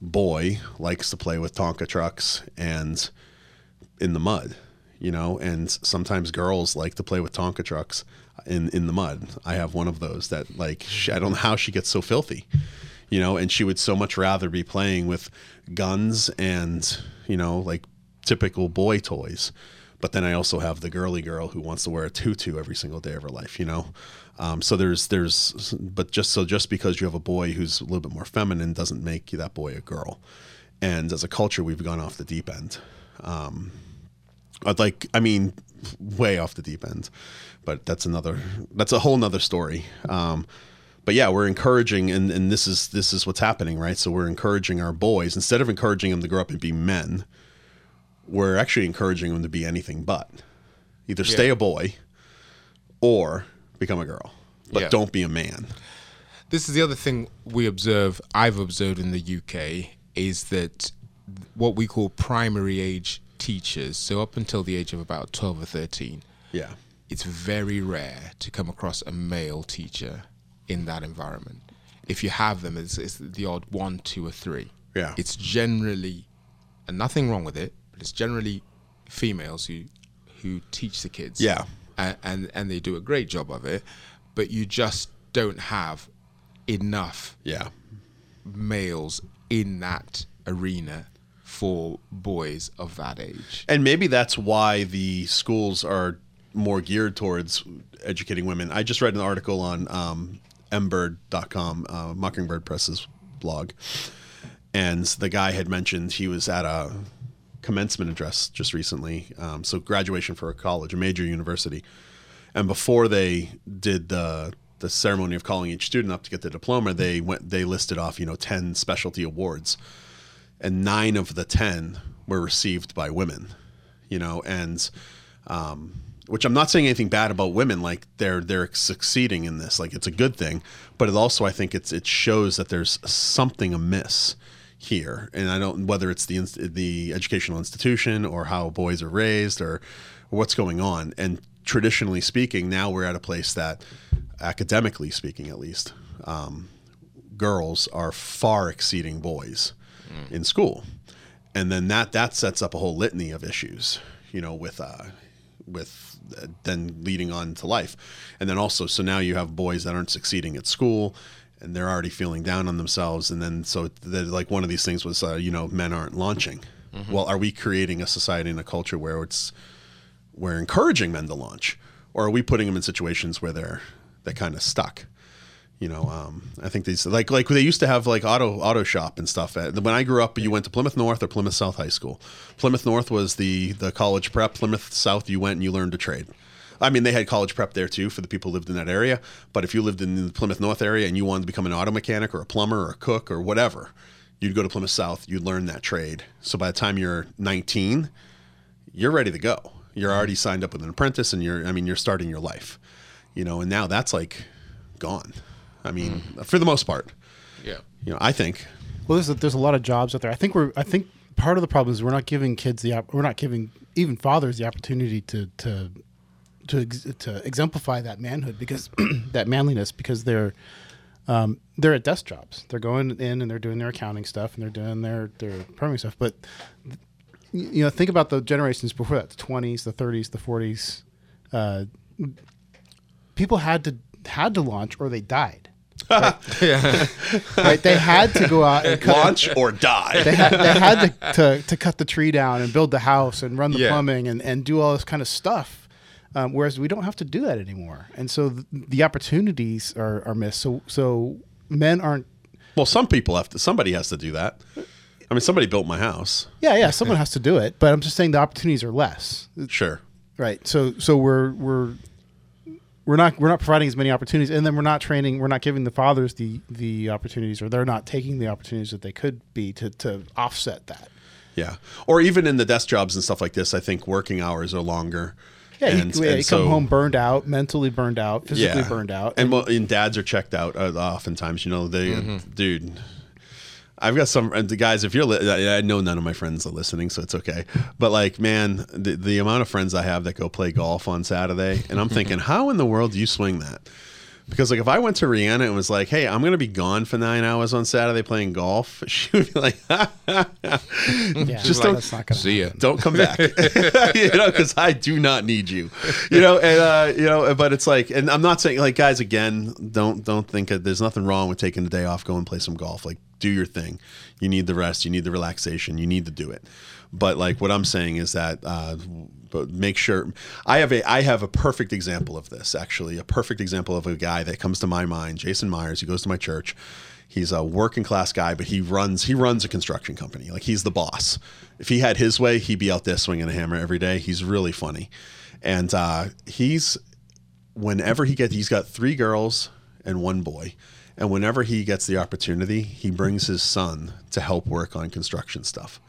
boy likes to play with Tonka trucks and in the mud, you know, and sometimes girls like to play with Tonka trucks in in the mud. I have one of those that like she, I don't know how she gets so filthy, you know, and she would so much rather be playing with guns and you know like typical boy toys. But then I also have the girly girl who wants to wear a tutu every single day of her life, you know. Um, so there's there's but just so just because you have a boy who's a little bit more feminine doesn't make that boy a girl. And as a culture, we've gone off the deep end. Um, I'd like, I mean, way off the deep end, but that's another, that's a whole nother story. Um, but yeah, we're encouraging, and, and this is this is what's happening, right? So we're encouraging our boys instead of encouraging them to grow up and be men, we're actually encouraging them to be anything but. Either stay a boy, or become a girl, but Yeah. don't be a man. This is the other thing we observe, I've observed in the UK, is that what we call primary age teachers, so up until the age of about 12 or 13, Yeah, it's very rare to come across a male teacher in that environment. If you have them, it's, it's the odd one, two, or three. Yeah. It's generally, and nothing wrong with it, but it's generally females who who teach the kids. Yeah. And, and and they do a great job of it, but you just don't have enough yeah, males in that arena for boys of that age. And maybe that's why the schools are more geared towards educating women. I just read an article on um, mbird.com, uh, Mockingbird Press's blog, and the guy had mentioned he was at a commencement address just recently, um, so graduation for a college, a major university, and before they did the the ceremony of calling each student up to get the diploma, they went they listed off you know ten specialty awards, and nine of the ten were received by women, you know, and um, which I'm not saying anything bad about women. Like they're they're succeeding in this. Like it's a good thing. But it also I think it's it shows that there's something amiss here, and I don't whether it's the the educational institution or how boys are raised or what's going on. And traditionally speaking, now we're at a place that, academically speaking, at least, um, girls are far exceeding boys mm. in school, and then that that sets up a whole litany of issues. You know, with uh, with then leading on to life. And then also, so now you have boys that aren't succeeding at school and they're already feeling down on themselves. And then, so like one of these things was, uh, you know, men aren't launching. Mm-hmm. Well, are we creating a society and a culture where it's, we're encouraging men to launch? Or are we putting them in situations where they're, they're kind of stuck? You know, um, I think these like like they used to have like auto auto shop and stuff. When I grew up, you went to Plymouth North or Plymouth South High School. Plymouth North was the the college prep. Plymouth South, you went and you learned a trade. I mean, they had college prep there too for the people who lived in that area. But if you lived in the Plymouth North area and you wanted to become an auto mechanic or a plumber or a cook or whatever, you'd go to Plymouth South. You'd learn that trade. So by the time you're 19, you're ready to go. You're already signed up with an apprentice, and you're I mean, you're starting your life. You know, and now that's like gone. I mean, mm. for the most part. Yeah. You know, I think. Well, there's a, there's a lot of jobs out there. I think we're I think part of the problem is we're not giving kids the we're not giving even fathers the opportunity to to to to exemplify that manhood because that manliness because they're um, they're at desk jobs. They're going in and they're doing their accounting stuff and they're doing their their programming stuff. But you know, think about the generations before that: the twenties, the thirties, the forties. Uh, people had to had to launch or they died. Right? yeah. right. They had to go out and cut launch or die. They had, they had to, to, to, cut the tree down and build the house and run the yeah. plumbing and, and do all this kind of stuff. Um, whereas we don't have to do that anymore, and so the, the opportunities are, are missed. So so men aren't. Well, some people have to. Somebody has to do that. I mean, somebody built my house. Yeah, yeah. Someone has to do it, but I'm just saying the opportunities are less. Sure. Right. So so we're we're we're not we're not providing as many opportunities, and then we're not training. We're not giving the fathers the the opportunities, or they're not taking the opportunities that they could be to to offset that. Yeah, or even in the desk jobs and stuff like this, I think working hours are longer. Yeah, and, you, and you so, come home burned out, mentally burned out, physically yeah. burned out, and, and well, and dads are checked out uh, oftentimes. You know, they, mm-hmm. dude, I've got some guys. If you're, I know none of my friends are listening, so it's okay. But like, man, the, the amount of friends I have that go play golf on Saturday, and I'm thinking, how in the world do you swing that? Because like if I went to Rihanna and was like, "Hey, I'm going to be gone for nine hours on Saturday playing golf," she would be like, yeah, "Just don't see you. Don't come back," you know, because I do not need you, you know. And uh, you know, but it's like, and I'm not saying like guys again, don't don't think that there's nothing wrong with taking the day off, go and play some golf. Like do your thing. You need the rest. You need the relaxation. You need to do it. But like what I'm saying is that, uh, but make sure I have a I have a perfect example of this actually a perfect example of a guy that comes to my mind. Jason Myers. He goes to my church. He's a working class guy, but he runs he runs a construction company. Like he's the boss. If he had his way, he'd be out there swinging a hammer every day. He's really funny, and uh, he's whenever he gets he's got three girls and one boy and whenever he gets the opportunity, he brings his son to help work on construction stuff.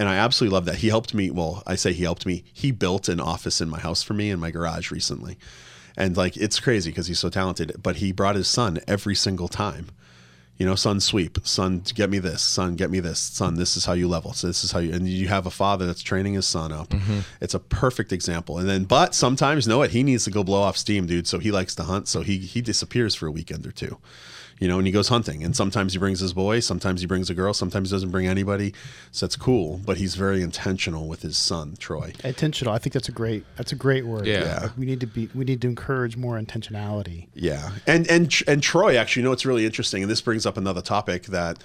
And I absolutely love that. He helped me. Well, I say he helped me. He built an office in my house for me in my garage recently. And like, it's crazy because he's so talented, but he brought his son every single time you know, son sweep, son get me this, son get me this, son this is how you level. So this is how you and you have a father that's training his son up. Mm-hmm. It's a perfect example. And then but sometimes know it, he needs to go blow off steam, dude. So he likes to hunt, so he he disappears for a weekend or two you know, and he goes hunting. And sometimes he brings his boy, sometimes he brings a girl, sometimes he doesn't bring anybody. So that's cool. But he's very intentional with his son, Troy. Intentional. I think that's a great that's a great word. Yeah. yeah. we need to be we need to encourage more intentionality. Yeah. And and and Troy actually, you know, it's really interesting, and this brings up another topic that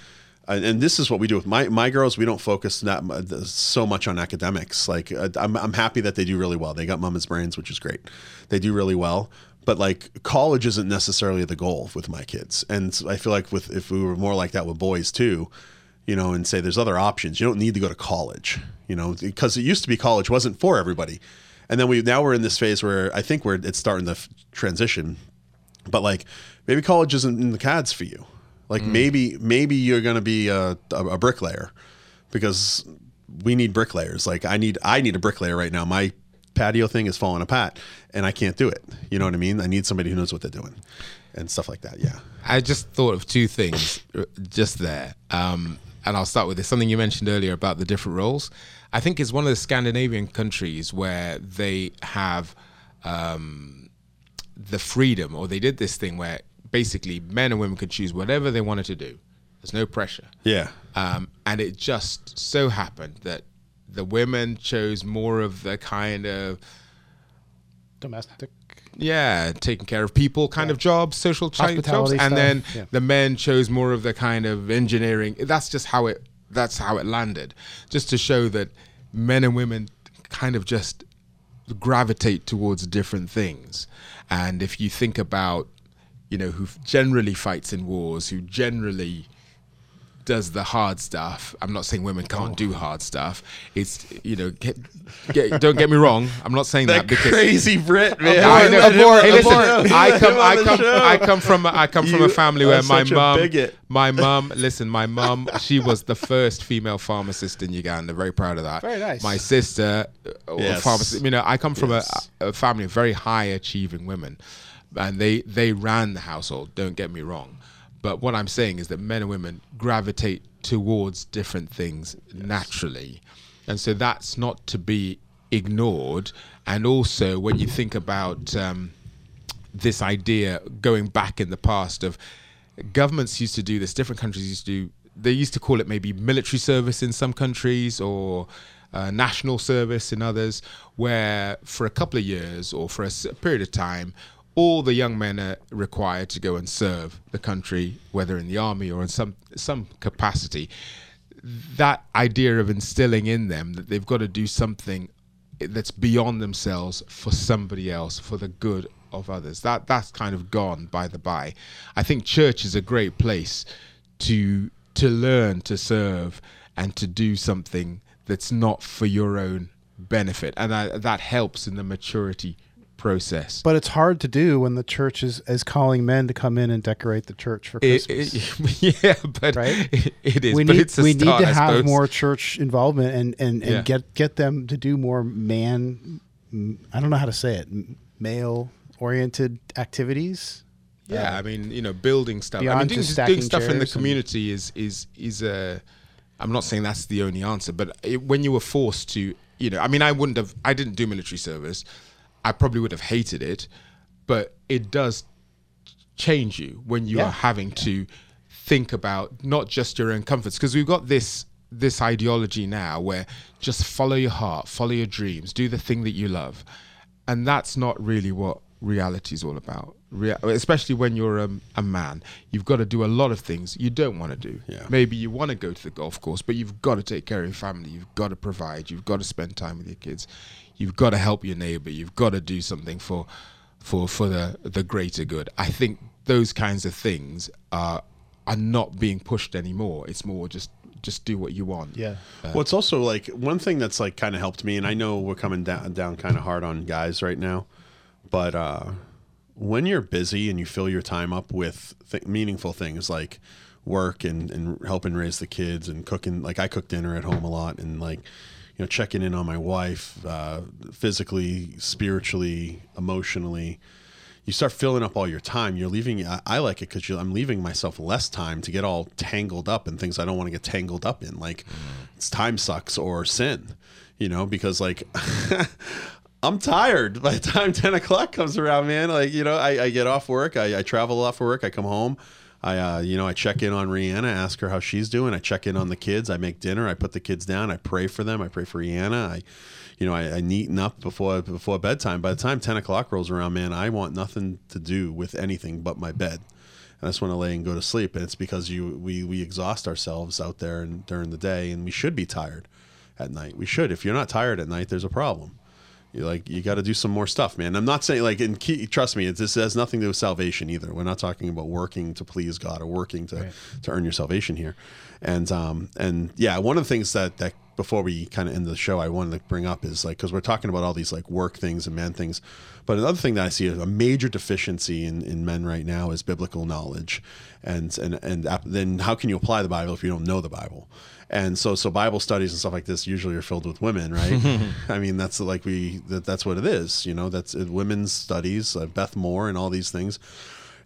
and this is what we do with my my girls. We don't focus that so much on academics. Like uh, I'm, I'm happy that they do really well. They got mama's brains, which is great. They do really well but like college isn't necessarily the goal with my kids and i feel like with if we were more like that with boys too you know, and say there's other options. You don't need to go to college, you know, because it used to be college wasn't for everybody. And then we now we're in this phase where I think we're it's starting to f- transition, but like maybe college isn't in the cards for you. Like mm. maybe maybe you're going to be a, a bricklayer because we need bricklayers. Like I need I need a bricklayer right now. My patio thing is falling apart and I can't do it. You know what I mean? I need somebody who knows what they're doing and stuff like that. Yeah. I just thought of two things uh, just there. Um, and I'll start with this. Something you mentioned earlier about the different roles. I think it's one of the Scandinavian countries where they have um, the freedom, or they did this thing where basically men and women could choose whatever they wanted to do. There's no pressure. Yeah. Um, and it just so happened that the women chose more of the kind of Domestic. yeah, taking care of people kind of jobs, social jobs, Hospitality and then yeah. the men chose more of the kind of engineering. That's just how it. That's how it landed, just to show that men and women kind of just gravitate towards different things. And if you think about, you know, who generally fights in wars, who generally does the hard stuff. I'm not saying women can't do hard stuff. It's you know, get, get, don't get me wrong. I'm not saying that, That because crazy Brit, man. I know. Abort, Hey, listen, abort. I come, Him I come. I come from, a, I come from You a family where my such a mum, my mum, listen, my mum, she was the first female pharmacist in Uganda. Very proud of that. Very nice. My sister, uh, Yes. pharmacist. You know, I come from Yes. a, a family of very high achieving women, and they they ran the household. Don't get me wrong, but what I'm saying is that men and women gravitate towards different things naturally, and so that's not to be ignored. And also, when you think about um, this idea going back in the past of governments used to do this different countries used to do they used to call it maybe military service in some countries or uh, national service in others where for a couple of years or for a period of time all the young men are required to go and serve the country whether in the army or in some some capacity. That idea of instilling in them that they've got to do something that's beyond themselves for somebody else for the good of others. That that's kind of gone by the by. I think church is a great place to to learn to serve and to do something that's not for your own benefit. And I, that helps in the maturity process But it's hard to do when the church is, is calling men to come in and decorate the church for Christmas. it- yeah but Right? it, it is we but need it's a we start, need to have more church involvement and and, and Yeah. get get them to do more man I don't know how to say it male oriented activities. Yeah, um, I mean, you know, building stuff. I mean, doing, doing stuff in the chairs and- community is is is a. I'm not saying that's the only answer, but it, when you were forced to, you know, I mean, I wouldn't have. I didn't do military service. I probably would have hated it, but it does change you when you Yeah. are having to think about not just your own comforts because we've got this this ideology now where just follow your heart follow your dreams do the thing that you love. And that's not really what reality is all about Rea- especially when you're a, a man you've got to do a lot of things you don't want to do Yeah. maybe you want to go to the golf course but you've got to take care of your family you've got to provide you've got to spend time with your kids you've got to help your neighbor you've got to do something for for for the the greater good i think those kinds of things are are not being pushed anymore it's more just just do what you want Yeah. Well, it's also like one thing that's like kind of helped me, and I know we're coming down down kind of hard on guys right now, but uh, when you're busy and you fill your time up with th- meaningful things like work and, and helping raise the kids and cooking, like I cook dinner at home a lot and like you know checking in on my wife, uh, physically, spiritually, emotionally. You start filling up all your time. You're leaving. I, I like it because I'm leaving myself less time to get all tangled up in things I don't want to get tangled up in, like it's time sucks or sin, you know, because like I'm tired by the time 10 o'clock comes around, man. Like, you know, I, I get off work, I, I travel a lot for work, I come home. I, uh, you know, I check in on Rihanna, ask her how she's doing. I check in on the kids. I make dinner. I put the kids down. I pray for them. I pray for Rihanna. I, you know, I, I neaten up before before bedtime. By the time ten o'clock rolls around, man, I want nothing to do with anything but my bed. I just want to lay and go to sleep. And it's because you we we exhaust ourselves out there and during the day, and we should be tired at night. We should. If you're not tired at night, there's a problem You like you got to do some more stuff, man. I'm not saying like, and key, trust me, it, this has nothing to do with salvation either. We're not talking about working to please God or working to to earn your salvation here. And um and yeah, one of the things that that before we kind of end the show, I wanted to bring up is like because we're talking about all these like work things and man things, but another thing that I see is a major deficiency in, in men right now is biblical knowledge, and and and then how can you apply the Bible if you don't know the Bible? And so so Bible studies and stuff like this usually are filled with women, right? I mean that's like we that, that's what it is, you know. That's uh, women's studies, uh, Beth Moore and all these things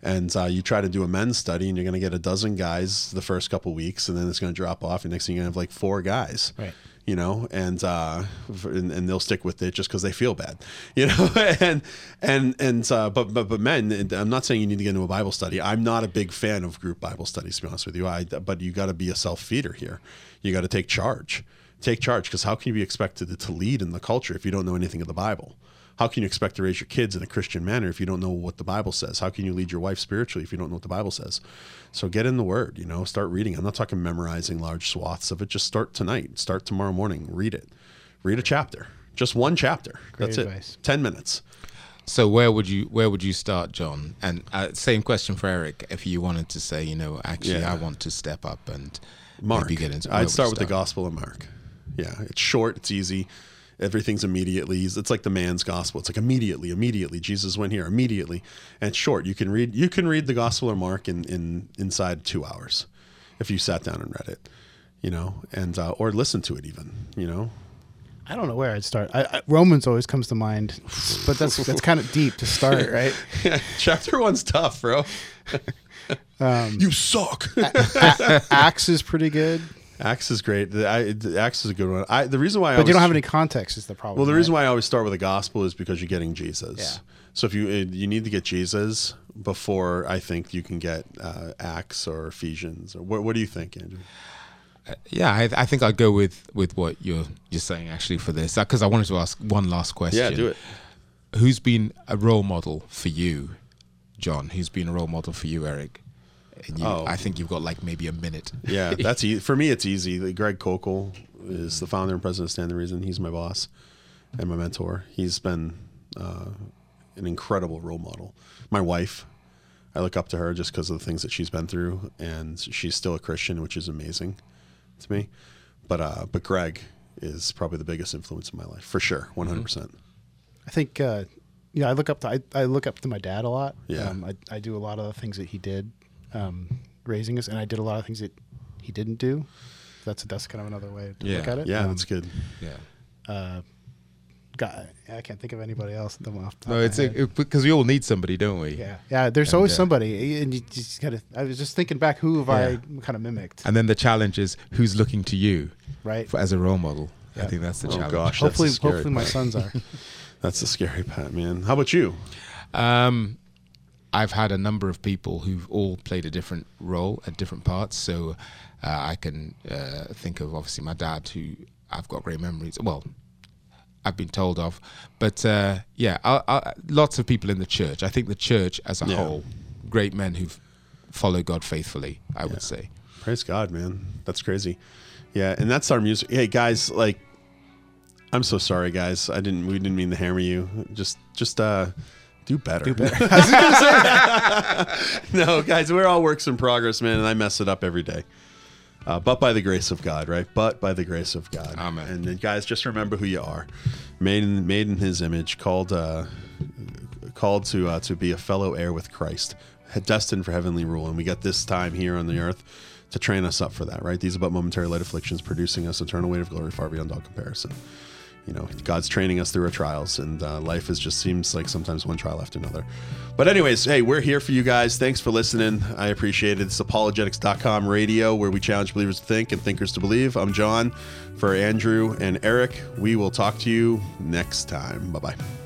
and uh, you try to do a men's study and you're going to get a dozen guys the first couple weeks and then it's going to drop off. And next thing you're going to have like four guys Right. you know? And uh and, and they'll stick with it just because they feel bad you know? And and and uh but but but men i'm not saying you need to get into a bible study. I'm not a big fan of group bible studies to be honest with you. I but you got to be a self-feeder here. You got to take charge. Take charge because how can you be expected to lead in the culture if you don't know anything of the bible how can you expect to raise your kids in a Christian manner if you don't know what the Bible says? How can you lead your wife spiritually if you don't know what the Bible says? So get in the Word, you know, start reading. I'm not talking memorizing large swaths of it. Just start tonight. Start tomorrow morning. Read it. Read a chapter. Just one chapter. That's advice. it. Ten minutes. So where would you where would you start, Jon? And uh, same question for Eric. If you wanted to say, you know, actually, Yeah. I want to step up and Mark. maybe get into. I'd would start you with the Gospel of Mark. Yeah, it's short, it's easy. Everything's immediately. It's like the man's gospel. It's like immediately, immediately. Jesus went here immediately, and it's short. You can read. You can read the Gospel of Mark in in inside two hours, if you sat down and read it. You know, and uh, or listen to it even. You know, I don't know where I'd start. I, I, Romans always comes to mind, but that's that's kind of deep to start, right? chapter one's tough, bro. Um, you suck. Acts is pretty good, Acts is great. The, I, the Acts is a good one. I, the reason why I but you don't have any context. Is the problem? Well, the right? reason why I always start with the gospel is because you're getting Jesus. Yeah. So if you uh, you need to get Jesus before I think you can get uh, Acts or Ephesians or what? What do you think, Andrew? Yeah, I, I think I'd go with with what you're you're saying actually for this because I wanted to ask one last question. Yeah, do it. Who's been a role model for you, Jon? Who's been a role model for you, Eric? And you, Oh. I think you've got like maybe a minute. Yeah, that's easy. For me, it's easy. Greg Koukl is the founder and president of Stand to Reason. He's my boss and my mentor. He's been uh, an incredible role model. My wife, I look up to her just because of the things that she's been through, and she's still a Christian, which is amazing to me. But uh, but Greg is probably the biggest influence in my life for sure, one hundred percent. I think, uh, yeah, I look up to I, I look up to my dad a lot. Yeah. um, I, I do a lot of the things that he did, um, raising us, and I did a lot of things that he didn't do. That's that's kind of another way to look at it. Yeah, Um, that's good. Yeah. Uh, God, I can't think of anybody else. At the off No, it's head. a, because we all need somebody, don't we? yeah, yeah. There's And, always uh, somebody, and you just gotta. I was just thinking back, who have I kind of mimicked, And then the challenge is who's looking to you right? for, as a role model. I think that's the Oh, challenge. gosh. that's Hopefully, the scary hopefully my part. sons are. That's the scary part, man. How about you? Um, I've had a number of people who've all played a different role at different parts. So uh, I can uh, think of obviously my dad, who I've got great memories. Well, I've been told of, but uh, yeah, I, I, lots of people in the church. I think the church as a Yeah. whole, great men who've followed God faithfully. I would say. Praise God, man. That's crazy. Yeah, and that's our music. Hey guys, like I'm so sorry guys. I didn't we didn't mean to hammer you. Just just uh do better. Do better. no, guys, we're all works in progress, man, and I mess it up every day. Uh, but by the grace of God, right? But by the grace of God. Amen. And then, guys, just remember who you are. Made in made in his image, called uh called to uh, to be a fellow heir with Christ, destined for heavenly rule. And we got this time here on the earth to train us up for that, right? These are but momentary light afflictions, producing us eternal weight of glory far beyond all comparison. You know, God's training us through our trials, and uh, life is just seems like sometimes one trial after another. But anyways, hey, we're here for you guys. Thanks for listening. I appreciate it. It's apologetics.com radio where we challenge believers to think and thinkers to believe. I'm Jon for Andrew and Eric. We will talk to you next time. Bye bye.